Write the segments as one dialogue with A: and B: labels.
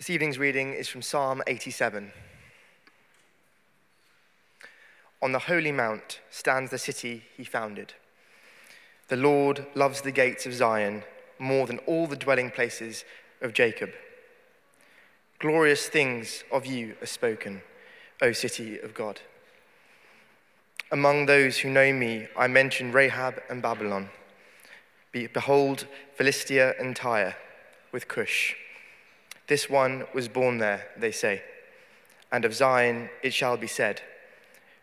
A: This evening's reading is from Psalm 87. On the holy mount stands the city he founded. The Lord loves the gates of Zion more than all the dwelling places of Jacob. Glorious things of you are spoken, O city of God. Among those who know me, I mention Rahab and Babylon. Behold, Philistia and Tyre with Cush. This one was born there, they say, and of Zion it shall be said,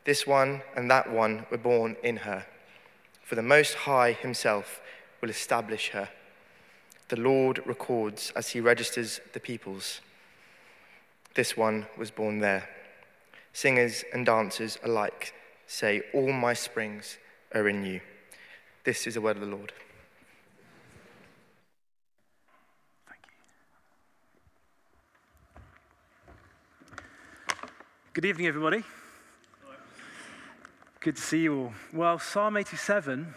A: This one and that one were born in her. For the Most High Himself will establish her. The Lord records as He registers the peoples. This one was born there. Singers and dancers alike say, All my springs are in you. This is the word of the Lord.
B: Good evening, everybody. Good to see you all. Well, Psalm 87.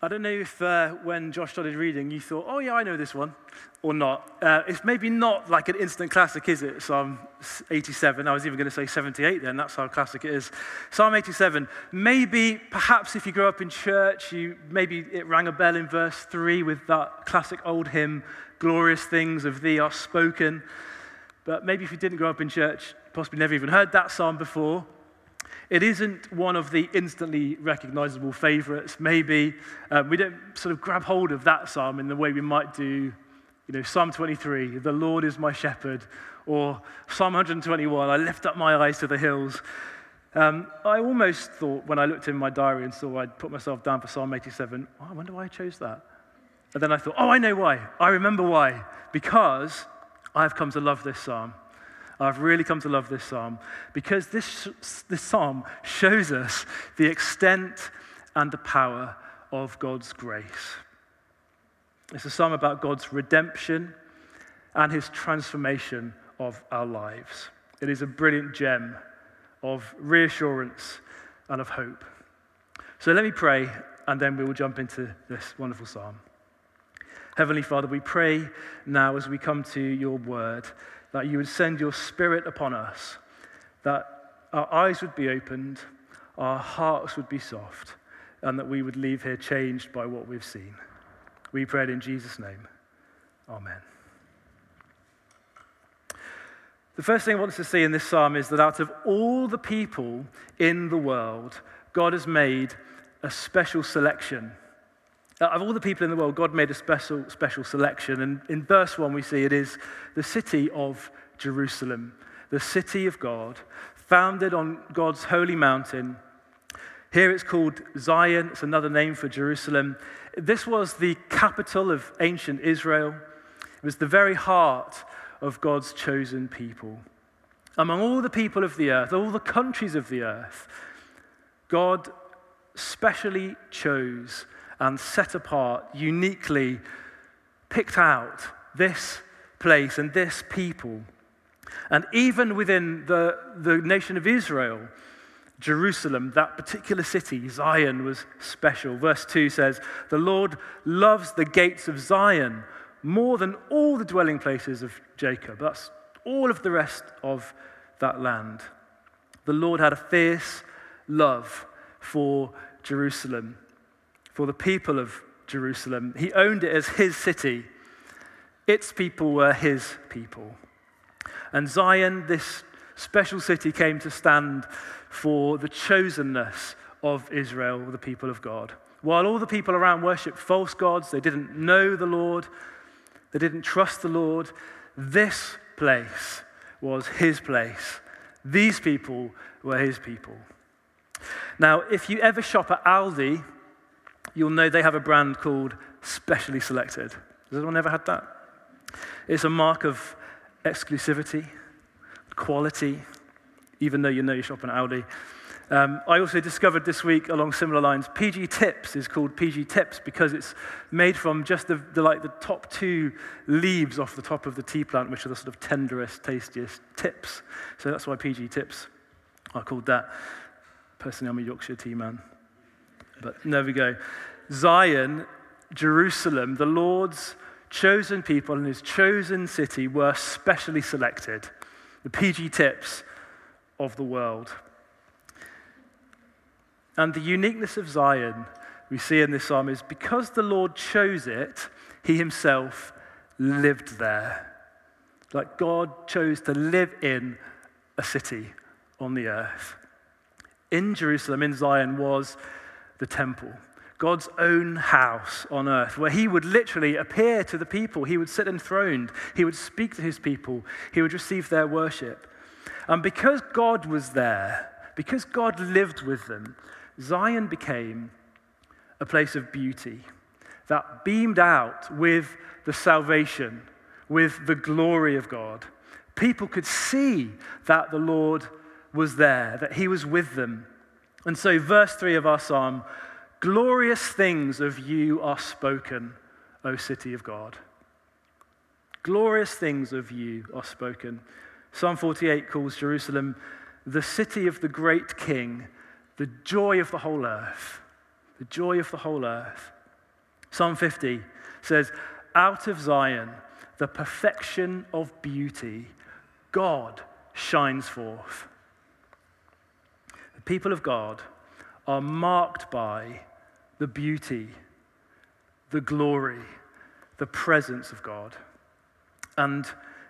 B: I don't know if uh, when Josh started reading, you thought, oh, yeah, I know this one, or not. Uh, it's maybe not like an instant classic, is it? Psalm 87. I was even going to say 78 then, that's how classic it is. Psalm 87. Maybe, perhaps if you grew up in church, you, maybe it rang a bell in verse 3 with that classic old hymn, Glorious Things of Thee Are Spoken. But maybe if you didn't grow up in church, possibly never even heard that psalm before, it isn't one of the instantly recognizable favorites. Maybe um, we don't sort of grab hold of that psalm in the way we might do, you know, Psalm 23, the Lord is my shepherd, or Psalm 121, I lift up my eyes to the hills. Um, I almost thought when I looked in my diary and saw I'd put myself down for Psalm 87, oh, I wonder why I chose that. And then I thought, oh, I know why. I remember why. Because I've come to love this psalm. I've really come to love this psalm because this, this psalm shows us the extent and the power of God's grace. It's a psalm about God's redemption and his transformation of our lives. It is a brilliant gem of reassurance and of hope. So let me pray, and then we will jump into this wonderful psalm. Heavenly Father, we pray now as we come to your word that you would send your spirit upon us, that our eyes would be opened, our hearts would be soft, and that we would leave here changed by what we've seen. We pray in Jesus' name. Amen. The first thing I want us to see in this psalm is that out of all the people in the world, God has made a special selection of all the people in the world, God made a special, special selection. And in verse 1, we see it is the city of Jerusalem, the city of God, founded on God's holy mountain. Here it's called Zion, it's another name for Jerusalem. This was the capital of ancient Israel, it was the very heart of God's chosen people. Among all the people of the earth, all the countries of the earth, God specially chose and set apart, uniquely picked out this place and this people. And even within the, the nation of Israel, Jerusalem, that particular city, Zion, was special. Verse 2 says, The Lord loves the gates of Zion more than all the dwelling places of Jacob. That's all of the rest of that land. The Lord had a fierce love for Jerusalem for the people of Jerusalem. He owned it as his city. Its people were his people. And Zion, this special city, came to stand for the chosenness of Israel, the people of God. While all the people around worshiped false gods, they didn't know the Lord, they didn't trust the Lord, this place was his place. These people were his people. Now, if you ever shop at Aldi, you'll know they have a brand called Specially Selected. Has anyone ever had that? It's a mark of exclusivity, quality, even though you know you're shopping at Aldi. Um, I also discovered this week along similar lines, PG Tips is called PG Tips because it's made from just the, the, like the top two leaves off the top of the tea plant, which are the sort of tenderest, tastiest tips. So that's why PG Tips are called that. Personally, I'm a Yorkshire tea man. But there we go. Zion, Jerusalem, the Lord's chosen people in his chosen city were specially selected, the PG tips of the world. And the uniqueness of Zion we see in this psalm is because the Lord chose it, he himself lived there. Like God chose to live in a city on the earth. In Jerusalem, in Zion, was the temple. God's own house on earth, where he would literally appear to the people. He would sit enthroned. He would speak to his people. He would receive their worship. And because God was there, because God lived with them, Zion became a place of beauty that beamed out with the salvation, with the glory of God. People could see that the Lord was there, that he was with them. And so, verse 3 of our psalm Glorious things of you are spoken, O city of God. Glorious things of you are spoken. Psalm 48 calls Jerusalem the city of the great king, the joy of the whole earth. The joy of the whole earth. Psalm 50 says, Out of Zion, the perfection of beauty, God shines forth. The people of God are marked by the beauty, the glory, the presence of God. And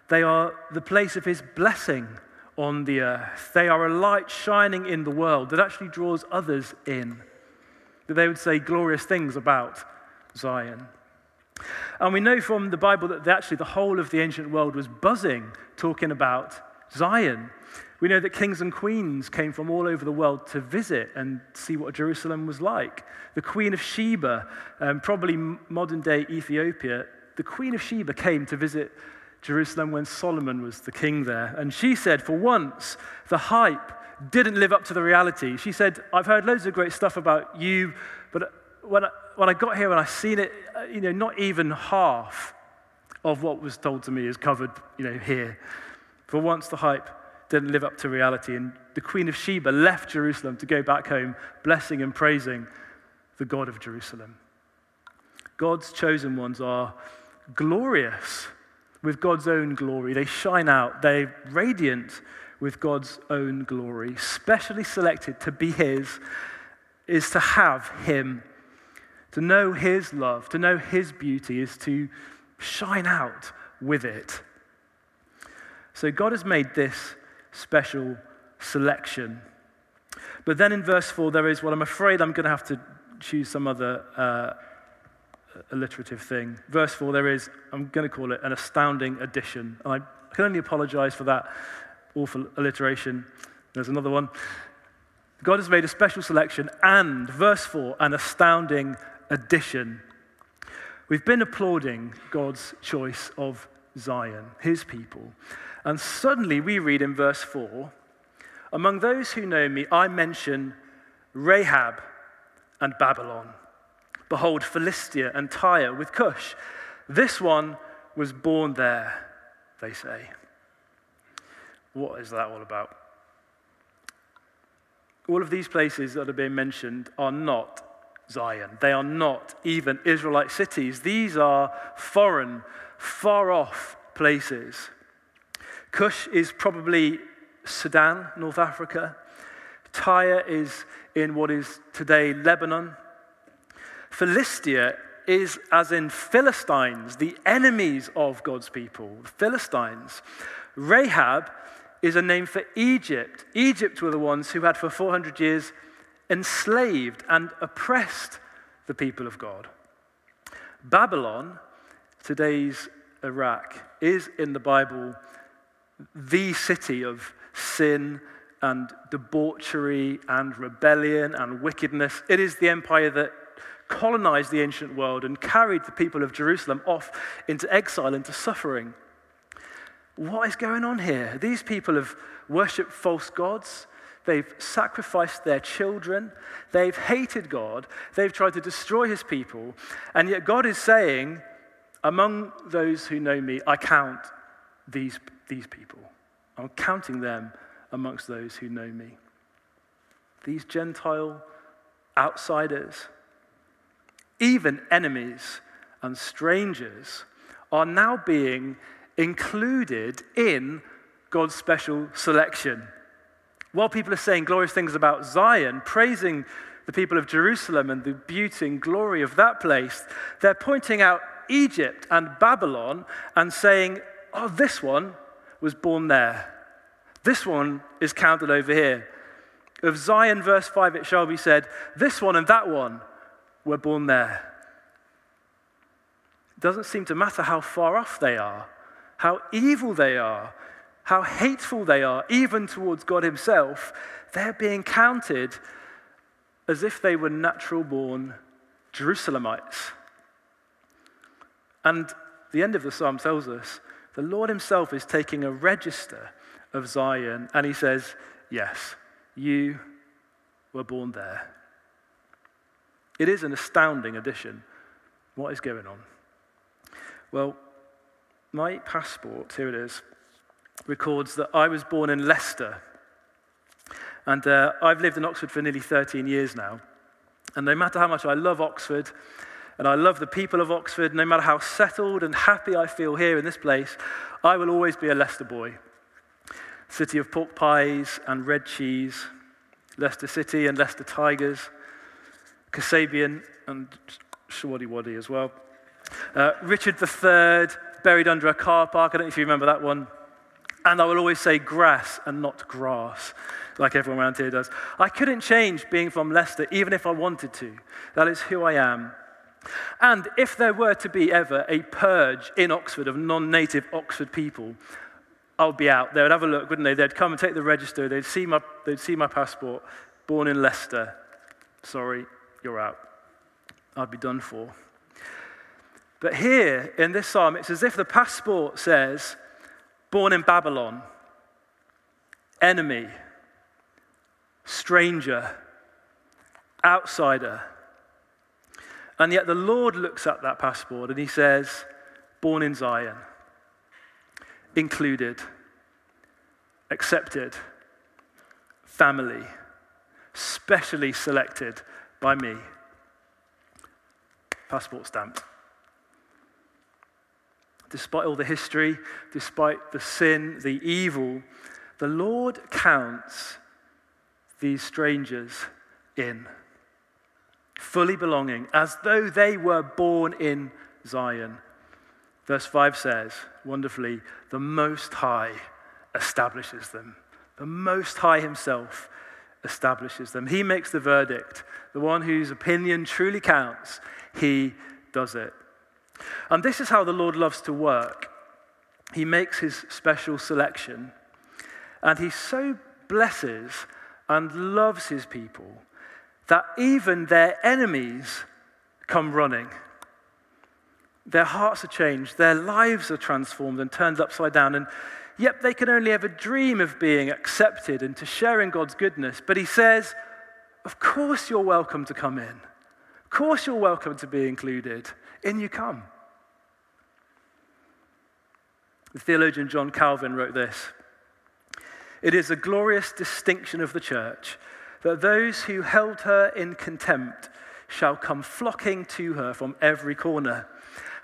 B: they are the place of his blessing on the earth. They are a light shining in the world that actually draws others in. That they would say glorious things about Zion. And we know from the Bible that actually the whole of the ancient world was buzzing talking about Zion. We know that kings and queens came from all over the world to visit and see what Jerusalem was like. The Queen of Sheba, um, probably modern day Ethiopia, the Queen of Sheba came to visit Jerusalem when Solomon was the king there. And she said, for once, the hype didn't live up to the reality. She said, I've heard loads of great stuff about you, but when I, when I got here and I seen it, uh, you know, not even half of what was told to me is covered, you know, here. For once, the hype didn't live up to reality. And the Queen of Sheba left Jerusalem to go back home, blessing and praising the God of Jerusalem. God's chosen ones are glorious with God's own glory. They shine out, they're radiant with God's own glory. Specially selected to be His is to have Him. To know His love, to know His beauty, is to shine out with it. So God has made this special selection. But then in verse 4, there is well, I'm afraid I'm going to have to choose some other uh, alliterative thing. Verse 4, there is, I'm going to call it an astounding addition. I can only apologize for that awful alliteration. There's another one. God has made a special selection and, verse 4, an astounding addition. We've been applauding God's choice of Zion, his people. And suddenly we read in verse 4 Among those who know me, I mention Rahab and Babylon. Behold, Philistia and Tyre with Cush. This one was born there, they say. What is that all about? All of these places that are being mentioned are not Zion. They are not even Israelite cities. These are foreign, far off places. Cush is probably Sudan, North Africa. Tyre is in what is today Lebanon. Philistia is as in Philistines, the enemies of God's people, Philistines. Rahab is a name for Egypt. Egypt were the ones who had for 400 years enslaved and oppressed the people of God. Babylon, today's Iraq, is in the Bible the city of sin and debauchery and rebellion and wickedness. It is the empire that colonized the ancient world and carried the people of Jerusalem off into exile, into suffering. What is going on here? These people have worshipped false gods. They've sacrificed their children. They've hated God. They've tried to destroy his people. And yet God is saying, Among those who know me, I count these these people. I'm counting them amongst those who know me. These Gentile outsiders, even enemies and strangers, are now being included in God's special selection. While people are saying glorious things about Zion, praising the people of Jerusalem and the beauty and glory of that place, they're pointing out Egypt and Babylon and saying, oh, this one was born there. This one is counted over here. Of Zion, verse 5, it shall be said, this one and that one were born there. It doesn't seem to matter how far off they are, how evil they are, how hateful they are, even towards God Himself. They're being counted as if they were natural born Jerusalemites. And the end of the psalm tells us the Lord Himself is taking a register of Zion and He says, Yes, you were born there. It is an astounding addition. What is going on? Well, my passport, here it is, records that I was born in Leicester. And uh, I've lived in Oxford for nearly 13 years now. And no matter how much I love Oxford, and I love the people of Oxford, no matter how settled and happy I feel here in this place, I will always be a Leicester boy. City of pork pies and red cheese, Leicester City and Leicester Tigers, Kasabian and Showaddywaddy as well. Uh, Richard III, buried under a car park. I don't know if you remember that one. And I will always say grass and not grass, like everyone around here does. I couldn't change being from Leicester, even if I wanted to. That is who I am. And if there were to be ever a purge in Oxford of non native Oxford people, I would be out. They would have a look, wouldn't they? They'd come and take the register. They'd see my, they'd see my passport. Born in Leicester. Sorry, you're out. I'd be done for. But here in this psalm, it's as if the passport says, born in Babylon, enemy, stranger, outsider. And yet the Lord looks at that passport and he says, born in Zion, included, accepted, family, specially selected by me. Passport stamped despite all the history, despite the sin, the evil, the Lord counts these strangers in, fully belonging, as though they were born in Zion. Verse 5 says, wonderfully, the Most High establishes them. The Most High Himself establishes them. He makes the verdict. The one whose opinion truly counts, He does it. And this is how the Lord loves to work. He makes his special selection, and he so blesses and loves his people that even their enemies come running. Their hearts are changed, their lives are transformed and turned upside down, and yet they can only ever dream of being accepted and to sharing God's goodness. But he says, Of course, you're welcome to come in. Of course, you're welcome to be included. In you come. The theologian John Calvin wrote this It is a glorious distinction of the church that those who held her in contempt shall come flocking to her from every corner,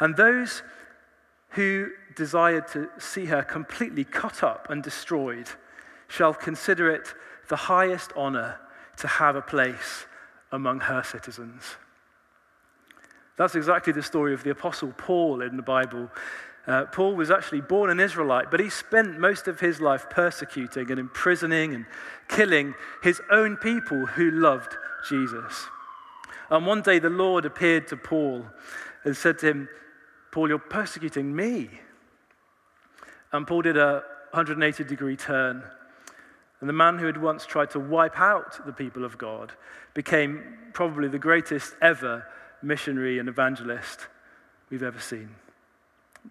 B: and those who desired to see her completely cut up and destroyed shall consider it the highest honor to have a place among her citizens. That's exactly the story of the Apostle Paul in the Bible. Uh, Paul was actually born an Israelite, but he spent most of his life persecuting and imprisoning and killing his own people who loved Jesus. And one day the Lord appeared to Paul and said to him, Paul, you're persecuting me. And Paul did a 180 degree turn. And the man who had once tried to wipe out the people of God became probably the greatest ever missionary and evangelist we've ever seen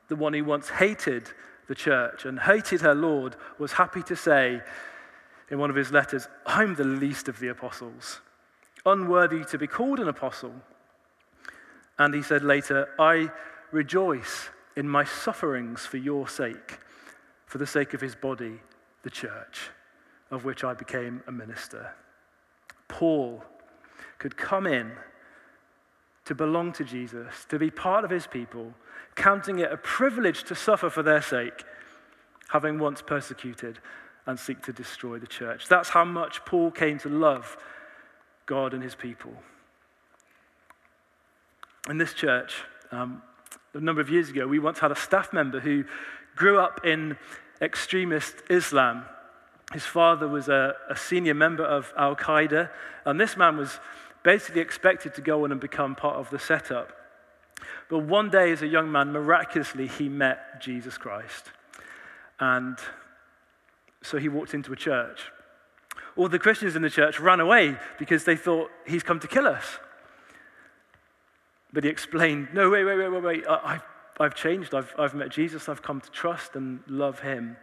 B: the one who once hated the church and hated her Lord, was happy to say in one of his letters, I'm the least of the apostles, unworthy to be called an apostle. And he said later, I rejoice in my sufferings for your sake, for the sake of his body, the church, of which I became a minister. Paul could come in to belong to Jesus, to be part of his people, counting it a privilege to suffer for their sake, having once persecuted and seek to destroy the church. That's how much Paul came to love God and his people. In this church, um, a number of years ago, we once had a staff member who grew up in extremist Islam. His father was a, a senior member of Al Qaeda, and this man was basically expected to go on and become part of the setup. But one day, as a young man, miraculously, he met Jesus Christ. And so he walked into a church. All the Christians in the church ran away because they thought he's come to kill us. But he explained, no, wait, wait, wait, wait, wait. I've, I've changed. I've, I've met Jesus. I've come to trust and love him.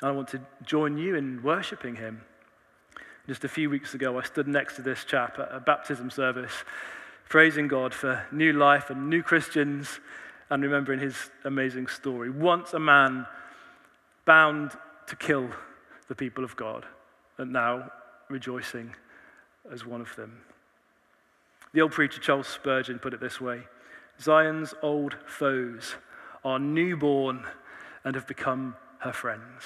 B: And I want to join you in worshiping him. Just a few weeks ago, I stood next to this chap at a baptism service, praising God for new life and new Christians and remembering his amazing story. Once a man bound to kill the people of God, and now rejoicing as one of them. The old preacher Charles Spurgeon put it this way Zion's old foes are newborn and have become her friends.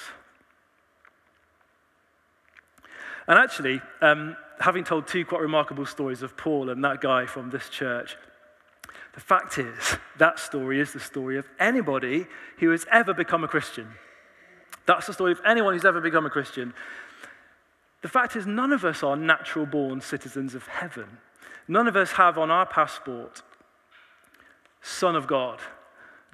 B: And actually, um, having told two quite remarkable stories of Paul and that guy from this church, the fact is, that story is the story of anybody who has ever become a Christian. That's the story of anyone who's ever become a Christian. The fact is, none of us are natural born citizens of heaven. None of us have on our passport, Son of God,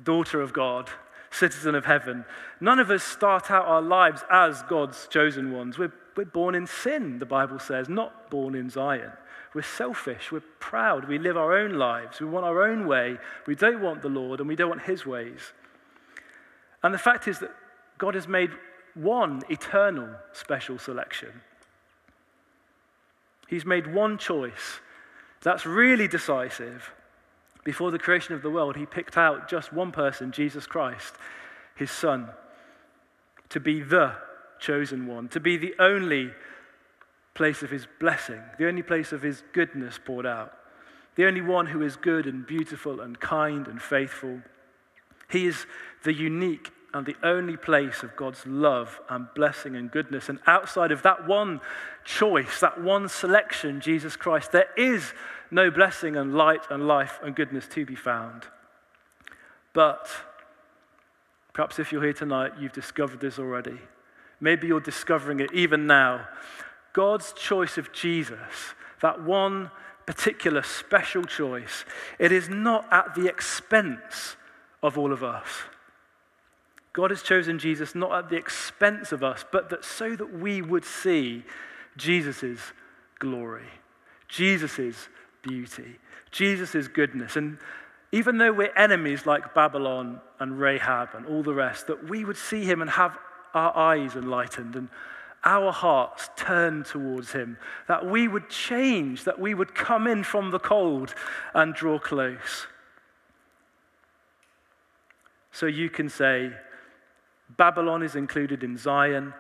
B: daughter of God, citizen of heaven. None of us start out our lives as God's chosen ones. We're, we're born in sin, the Bible says, not born in Zion. We're selfish, we're proud, we live our own lives, we want our own way, we don't want the Lord, and we don't want His ways. And the fact is that God has made one eternal special selection. He's made one choice that's really decisive. Before the creation of the world, He picked out just one person, Jesus Christ, His Son, to be the chosen one, to be the only place of His blessing, the only place of His goodness poured out, the only one who is good and beautiful and kind and faithful. He is the unique and the only place of God's love and blessing and goodness. And outside of that one choice, that one selection, Jesus Christ, there is no blessing and light and life and goodness to be found. But perhaps if you're here tonight, you've discovered this already. Maybe you're discovering it even now. God's choice of Jesus, that one particular special choice, it is not at the expense of all of us. God has chosen Jesus not at the expense of us, but that so that we would see Jesus' glory, Jesus' beauty, Jesus' goodness. And even though we're enemies like Babylon and Rahab and all the rest, that we would see him and have our eyes enlightened and our hearts turned towards him, that we would change, that we would come in from the cold and draw close. So you can say, Babylon is included in Zion.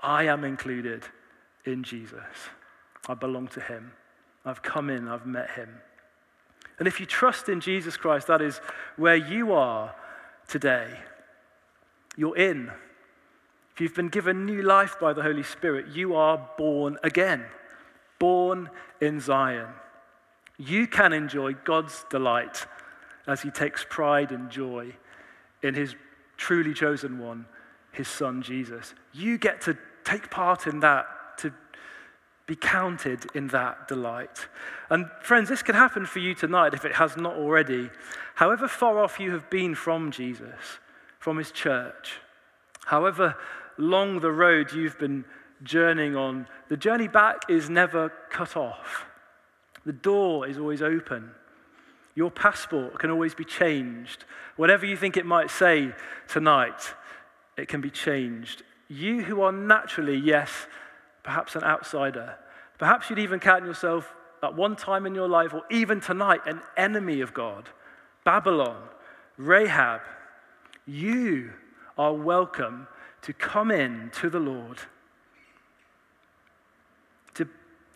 B: I am included in Jesus. I belong to him. I've come in, I've met him. And if you trust in Jesus Christ, that is where you are today. You're in. If you've been given new life by the Holy Spirit, you are born again, born in Zion. You can enjoy God's delight as he takes pride and joy in his truly chosen one, his son Jesus. You get to take part in that, to be counted in that delight. And friends, this can happen for you tonight if it has not already. However far off you have been from Jesus, from his church, however long the road you've been journeying on, the journey back is never cut off. The door is always open. Your passport can always be changed. Whatever you think it might say tonight, it can be changed. You who are naturally, yes, perhaps an outsider, perhaps you'd even count yourself at one time in your life or even tonight an enemy of God, Babylon, Rahab, you are welcome to come in to the Lord, to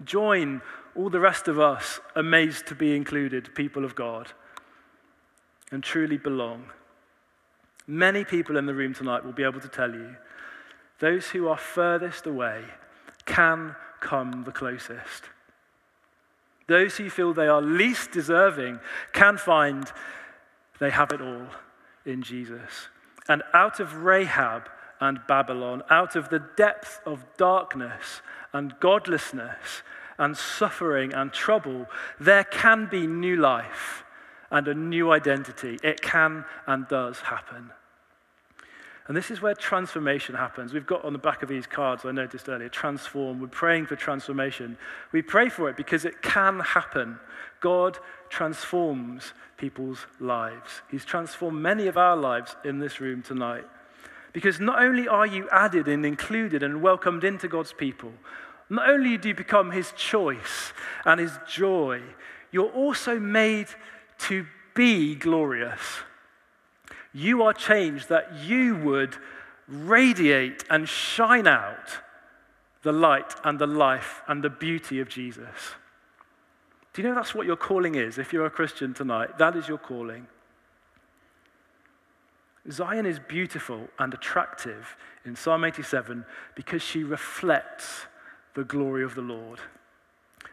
B: Join all the rest of us amazed to be included, people of God, and truly belong. Many people in the room tonight will be able to tell you those who are furthest away can come the closest. Those who feel they are least deserving can find they have it all in Jesus. And out of Rahab and Babylon, out of the depth of darkness and godlessness and suffering and trouble, there can be new life and a new identity. It can and does happen. And this is where transformation happens. We've got on the back of these cards, I noticed earlier, transform. We're praying for transformation. We pray for it because it can happen. God transforms people's lives. He's transformed many of our lives in this room tonight. Because not only are you added and included and welcomed into God's people, not only do you become his choice and his joy, you're also made to be glorious. You are changed that you would radiate and shine out the light and the life and the beauty of Jesus. Do you know that's what your calling is? If you're a Christian tonight, that is your calling. Zion is beautiful and attractive in Psalm 87 because she reflects the glory of the Lord.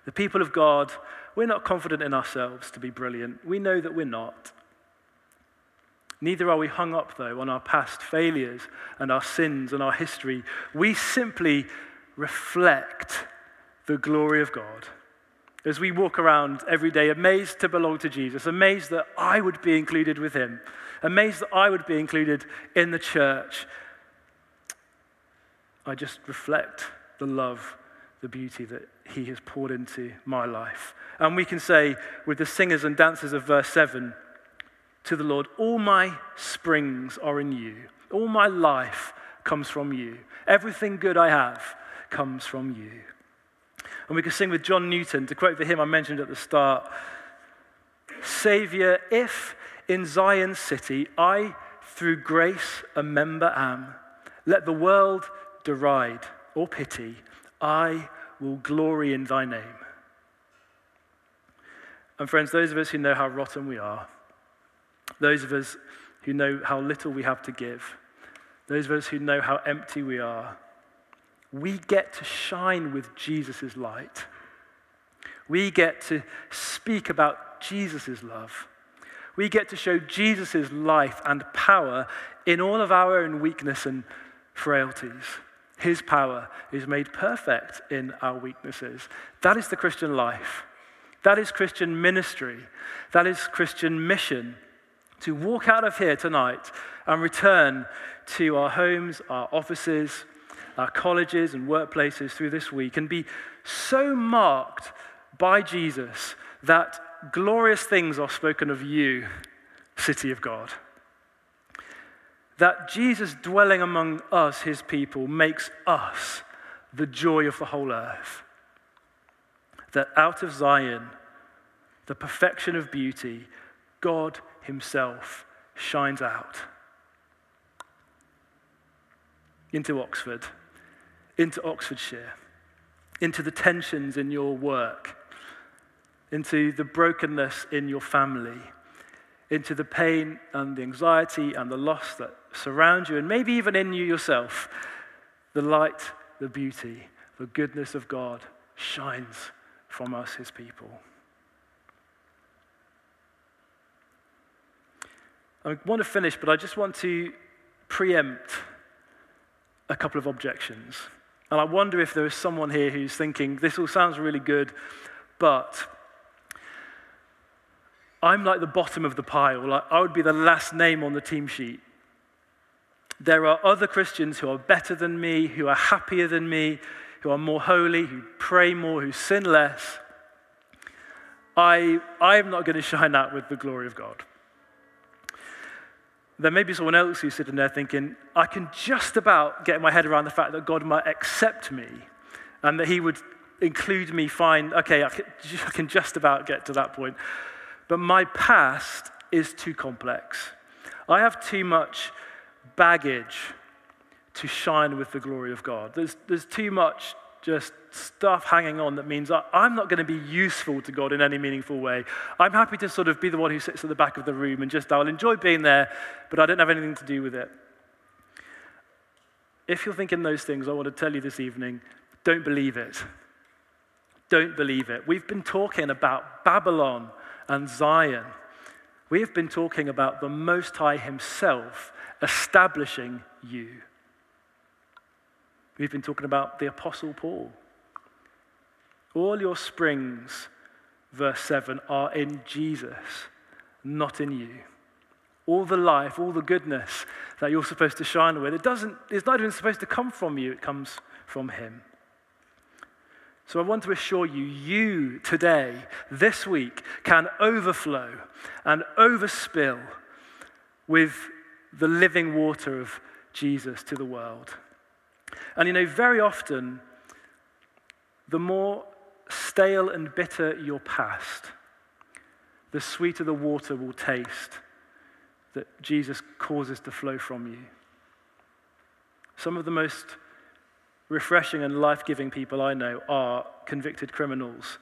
B: The people of God, we're not confident in ourselves to be brilliant. We know that we're not. Neither are we hung up, though, on our past failures and our sins and our history. We simply reflect the glory of God. As we walk around every day, amazed to belong to Jesus, amazed that I would be included with him, amazed that I would be included in the church, I just reflect the love the beauty that he has poured into my life. And we can say, with the singers and dancers of verse 7, to the Lord, All my springs are in you, all my life comes from you. Everything good I have comes from you. And we can sing with John Newton, to quote the hymn I mentioned at the start Saviour, if in Zion's city I through grace a member am, let the world deride or pity I will glory in thy name. And, friends, those of us who know how rotten we are, those of us who know how little we have to give, those of us who know how empty we are, we get to shine with Jesus' light. We get to speak about Jesus' love. We get to show Jesus' life and power in all of our own weakness and frailties. His power is made perfect in our weaknesses. That is the Christian life. That is Christian ministry. That is Christian mission. To walk out of here tonight and return to our homes, our offices, our colleges and workplaces through this week and be so marked by Jesus that glorious things are spoken of you, city of God that Jesus dwelling among us, his people, makes us the joy of the whole earth. That out of Zion, the perfection of beauty, God himself shines out. Into Oxford, into Oxfordshire, into the tensions in your work, into the brokenness in your family into the pain and the anxiety and the loss that surround you, and maybe even in you yourself, the light, the beauty, the goodness of God shines from us, his people. I want to finish, but I just want to preempt a couple of objections. And I wonder if there is someone here who's thinking, this all sounds really good, but I'm like the bottom of the pile. Like I would be the last name on the team sheet. There are other Christians who are better than me, who are happier than me, who are more holy, who pray more, who sin less. I, I'm not going to shine out with the glory of God. There may be someone else who's sitting there thinking, I can just about get my head around the fact that God might accept me and that He would include me fine. Okay, I can just about get to that point. But my past is too complex. I have too much baggage to shine with the glory of God. There's, there's too much just stuff hanging on that means I'm not going to be useful to God in any meaningful way. I'm happy to sort of be the one who sits at the back of the room and just, I'll enjoy being there, but I don't have anything to do with it. If you're thinking those things, I want to tell you this evening don't believe it. Don't believe it. We've been talking about Babylon and Zion. We have been talking about the Most High Himself establishing you. We've been talking about the Apostle Paul. All your springs, verse 7, are in Jesus, not in you. All the life, all the goodness that you're supposed to shine with, it doesn't, it's not even supposed to come from you, it comes from Him. So I want to assure you, you today, this week, can overflow and overspill with the living water of Jesus to the world. And you know, very often, the more stale and bitter your past, the sweeter the water will taste that Jesus causes to flow from you. Some of the most refreshing and life giving people I know are convicted criminals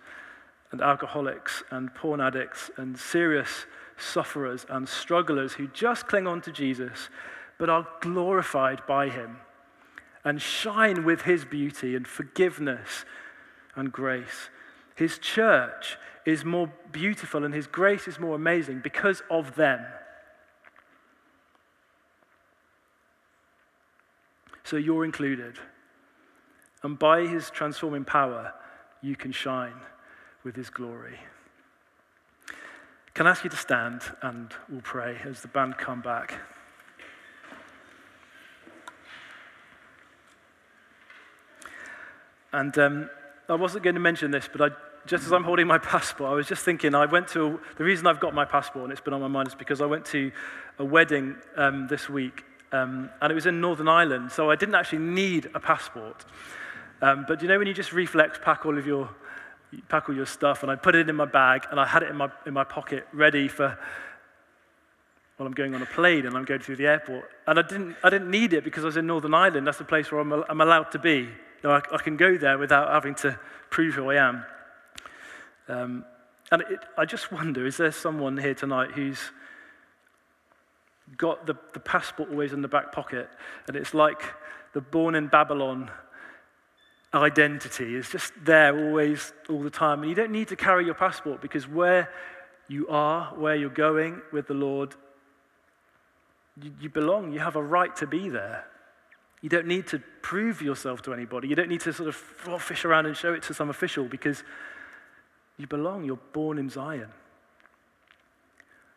B: and alcoholics and porn addicts and serious sufferers and strugglers who just cling on to Jesus but are glorified by him and shine with his beauty and forgiveness and grace. His church is more beautiful and his grace is more amazing because of them. So you're included. And by his transforming power, you can shine with his glory. Can I ask you to stand and we'll pray as the band come back? And um, I wasn't going to mention this, but I, just as I'm holding my passport, I was just thinking, I went to, a, the reason I've got my passport and it's been on my mind is because I went to a wedding um, this week um, and it was in Northern Ireland, so I didn't actually need a passport. Um, but you know when you just reflex, pack all of your, pack all your stuff, and I put it in my bag, and I had it in my, in my pocket ready for, well, I'm going on a plane and I'm going through the airport. And I didn't, I didn't need it because I was in Northern Ireland. That's the place where I'm, I'm allowed to be. Know, I, I, can go there without having to prove who I am. Um, and it, I just wonder is there someone here tonight who's got the, the passport always in the back pocket, and it's like the born in Babylon identity is just there always, all the time. And you don't need to carry your passport because where you are, where you're going with the Lord, you, you belong. You have a right to be there. You don't need to prove yourself to anybody. You don't need to sort of fish around and show it to some official because you belong. You're born in Zion.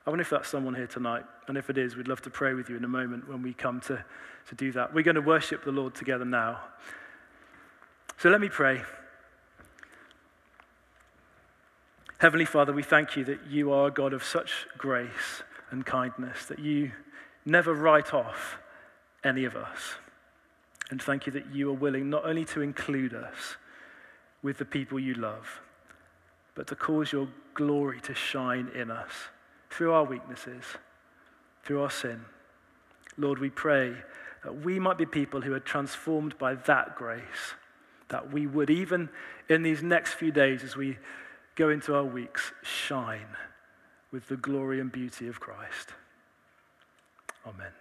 B: I wonder if that's someone here tonight. And if it is, we'd love to pray with you in a moment when we come to, to do that. We're going to worship the Lord together now. So let me pray. Heavenly Father, we thank you that you are a God of such grace and kindness, that you never write off any of us. And thank you that you are willing not only to include us with the people you love, but to cause your glory to shine in us through our weaknesses, through our sin. Lord, we pray that we might be people who are transformed by that grace that we would, even in these next few days as we go into our weeks, shine with the glory and beauty of Christ. Amen.